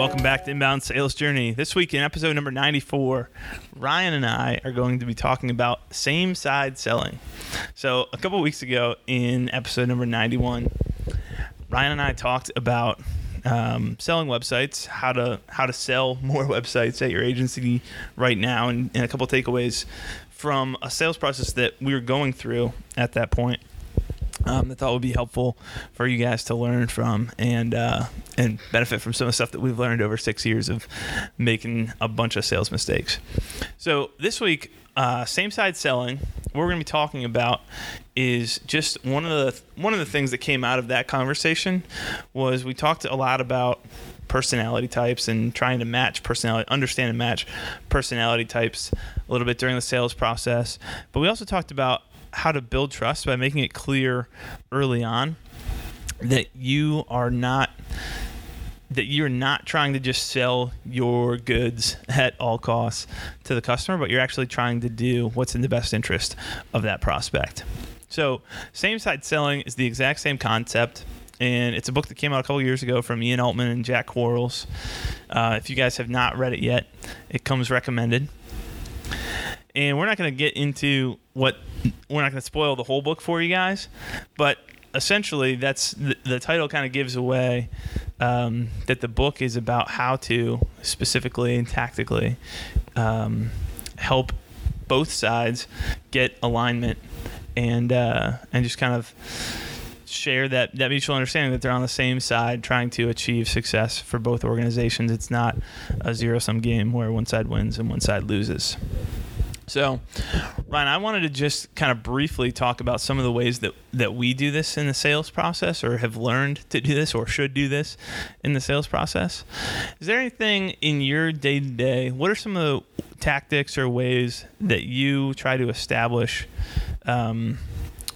Welcome back to Inbound Sales Journey. This week in episode number 94, Ryan and I are going to be talking about same side selling. So, a couple weeks ago in episode number 91, Ryan and I talked about um, selling websites, how to how to sell more websites at your agency right now, and, and a couple takeaways from a sales process that we were going through at that point um, I thought would be helpful for you guys to learn from and uh, and benefit from some of the stuff that we've learned over six years of making a bunch of sales mistakes. So this week, uh, same side selling. What we're going to be talking about is just one of the one of the things that came out of that conversation was we talked a lot about personality types and trying to match personality, understand and match personality types a little bit during the sales process. But we also talked about how to build trust by making it clear early on that you are not that you're not trying to just sell your goods at all costs to the customer, but you're actually trying to do what's in the best interest of that prospect. So, same side selling is the exact same concept, and it's a book that came out a couple years ago from Ian Altman and Jack Quarles. Uh, if you guys have not read it yet, it comes recommended and we're not going to get into what we're not going to spoil the whole book for you guys, but essentially that's the, the title kind of gives away um, that the book is about how to specifically and tactically um, help both sides get alignment and uh, and just kind of share that, that mutual understanding that they're on the same side trying to achieve success for both organizations. It's not a zero sum game where one side wins and one side loses. So, Ryan, I wanted to just kind of briefly talk about some of the ways that, that we do this in the sales process or have learned to do this or should do this in the sales process. Is there anything in your day to day? What are some of the tactics or ways that you try to establish? Um,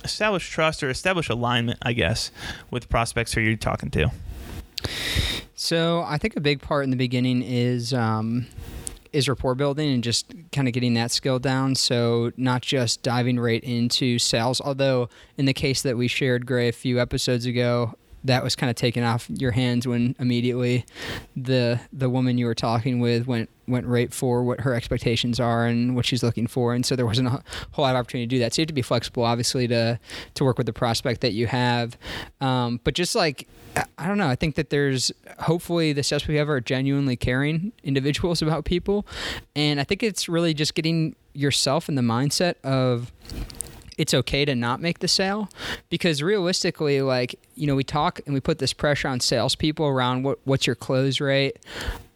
establish trust or establish alignment, I guess, with prospects who you're talking to? So I think a big part in the beginning is um, is rapport building and just kind of getting that skill down. So not just diving right into sales, although in the case that we shared, Gray, a few episodes ago, that was kind of taken off your hands when immediately the the woman you were talking with went went right for what her expectations are and what she's looking for and so there wasn't a whole lot of opportunity to do that so you have to be flexible obviously to to work with the prospect that you have um, but just like I don't know. I think that there's hopefully the steps we have are genuinely caring individuals about people. And I think it's really just getting yourself in the mindset of it's okay to not make the sale because realistically, like, you know, we talk and we put this pressure on salespeople around what, what's your close rate.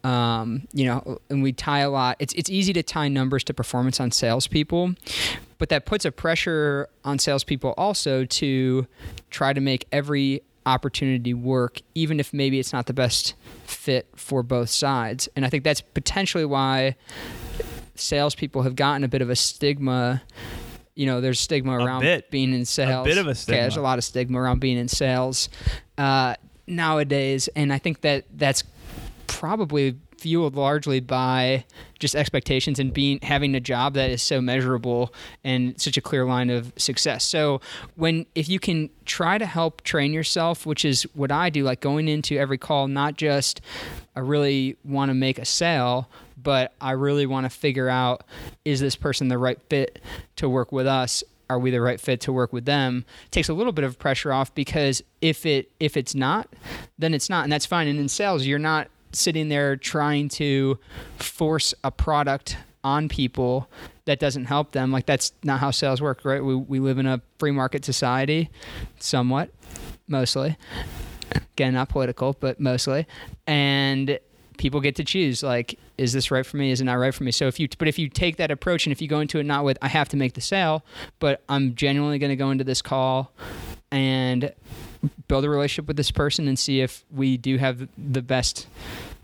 Um, you know, and we tie a lot. It's, it's easy to tie numbers to performance on salespeople, but that puts a pressure on salespeople also to try to make every opportunity work, even if maybe it's not the best fit for both sides. And I think that's potentially why salespeople have gotten a bit of a stigma. You know, there's stigma around being in sales. A bit of a stigma. Okay, there's a lot of stigma around being in sales uh, nowadays, and I think that that's probably fueled largely by just expectations and being having a job that is so measurable and such a clear line of success. So when if you can try to help train yourself, which is what I do, like going into every call, not just I really want to make a sale, but I really want to figure out is this person the right fit to work with us? Are we the right fit to work with them? Takes a little bit of pressure off because if it if it's not then it's not and that's fine. And in sales you're not sitting there trying to force a product on people that doesn't help them. Like that's not how sales work, right? We we live in a free market society, somewhat, mostly. Again, not political, but mostly. And people get to choose like is this right for me is it not right for me so if you but if you take that approach and if you go into it not with i have to make the sale but i'm genuinely going to go into this call and build a relationship with this person and see if we do have the best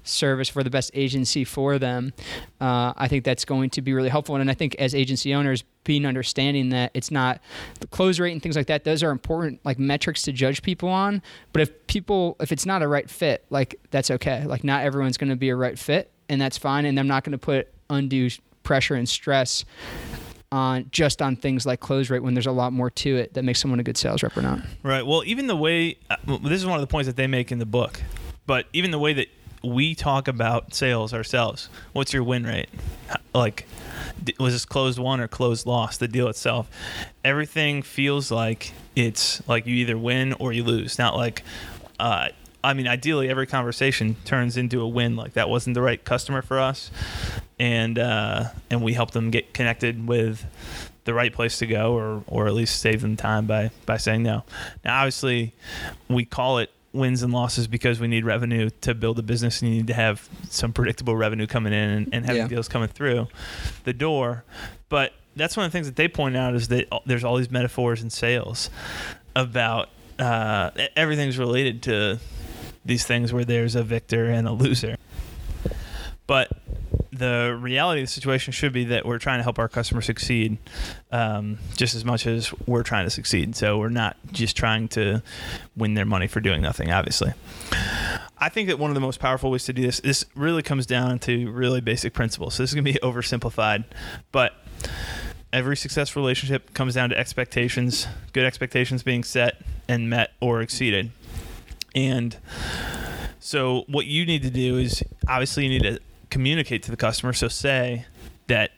service for the best agency for them. Uh, I think that's going to be really helpful. And I think as agency owners, being understanding that it's not the close rate and things like that, those are important like metrics to judge people on. But if people, if it's not a right fit, like that's okay. Like not everyone's going to be a right fit, and that's fine. And I'm not going to put undue pressure and stress on just on things like close rate when there's a lot more to it that makes someone a good sales rep or not. Right. Well, even the way uh, this is one of the points that they make in the book, but even the way that we talk about sales ourselves. What's your win rate? Like, was this closed won or closed lost? The deal itself. Everything feels like it's like you either win or you lose. Not like, uh, I mean, ideally, every conversation turns into a win. Like that wasn't the right customer for us, and uh, and we help them get connected with the right place to go, or or at least save them time by by saying no. Now, obviously, we call it wins and losses because we need revenue to build a business and you need to have some predictable revenue coming in and, and having yeah. deals coming through the door. But that's one of the things that they point out is that there's all these metaphors in sales about uh, everything's related to these things where there's a victor and a loser. But the reality of the situation should be that we're trying to help our customers succeed um, just as much as we're trying to succeed. So we're not just trying to win their money for doing nothing, obviously. I think that one of the most powerful ways to do this, this really comes down to really basic principles. So this is going to be oversimplified, but every successful relationship comes down to expectations, good expectations being set and met or exceeded. And so what you need to do is obviously you need to communicate to the customer. So say that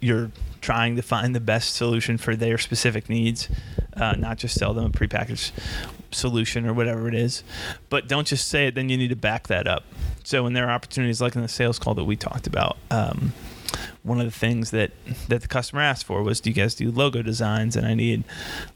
you're trying to find the best solution for their specific needs, uh, not just sell them a prepackaged solution or whatever it is. But don't just say it, then you need to back that up. So when there are opportunities like in the sales call that we talked about, um, one of the things that that the customer asked for was, "Do you guys do logo designs?" And I need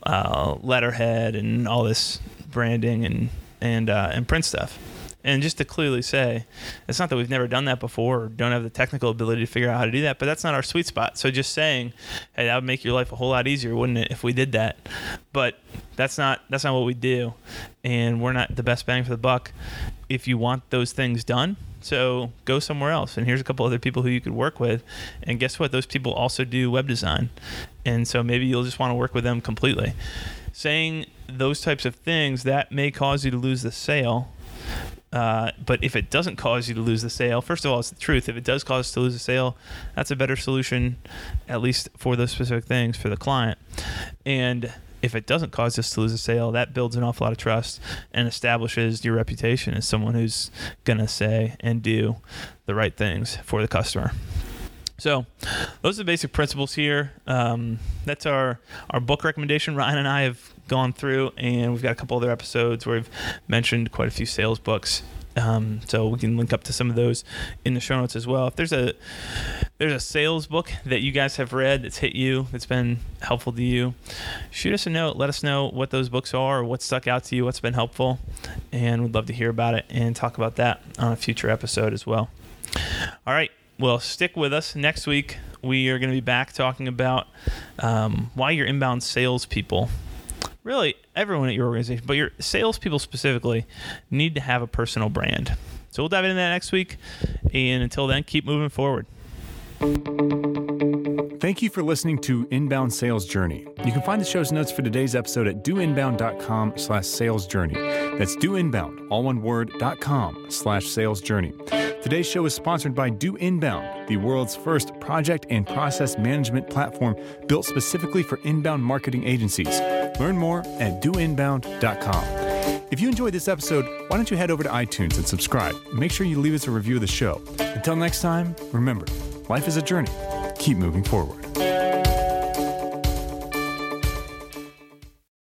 uh, letterhead and all this branding and and uh, and print stuff. And just to clearly say, it's not that we've never done that before or don't have the technical ability to figure out how to do that, but that's not our sweet spot. So just saying, hey, that would make your life a whole lot easier, wouldn't it, if we did that? But that's not that's not what we do, and we're not the best bang for the buck. If you want those things done, so go somewhere else. And here's a couple other people who you could work with. And guess what? Those people also do web design, and so maybe you'll just want to work with them completely. Saying those types of things that may cause you to lose the sale uh, but if it doesn't cause you to lose the sale, first of all, it's the truth. If it does cause us to lose the sale, that's a better solution, at least for those specific things for the client. And if it doesn't cause us to lose a sale, that builds an awful lot of trust and establishes your reputation as someone who's going to say and do the right things for the customer. So, those are the basic principles here. Um, that's our our book recommendation. Ryan and I have gone through, and we've got a couple other episodes where we've mentioned quite a few sales books. Um, so we can link up to some of those in the show notes as well. If there's a there's a sales book that you guys have read that's hit you, that's been helpful to you, shoot us a note. Let us know what those books are, or what stuck out to you, what's been helpful, and we'd love to hear about it and talk about that on a future episode as well. All right, well, stick with us. Next week, we are going to be back talking about um, why your inbound salespeople, really everyone at your organization, but your salespeople specifically, need to have a personal brand. So we'll dive into that next week. And until then, keep moving forward. Thank you for listening to Inbound Sales Journey. You can find the show's notes for today's episode at doinbound.com slash sales journey. That's doinbound, all one word, dot com slash sales journey. Today's show is sponsored by Do Inbound, the world's first project and process management platform built specifically for inbound marketing agencies. Learn more at doinbound.com. If you enjoyed this episode, why don't you head over to iTunes and subscribe? Make sure you leave us a review of the show. Until next time, remember, life is a journey keep moving forward.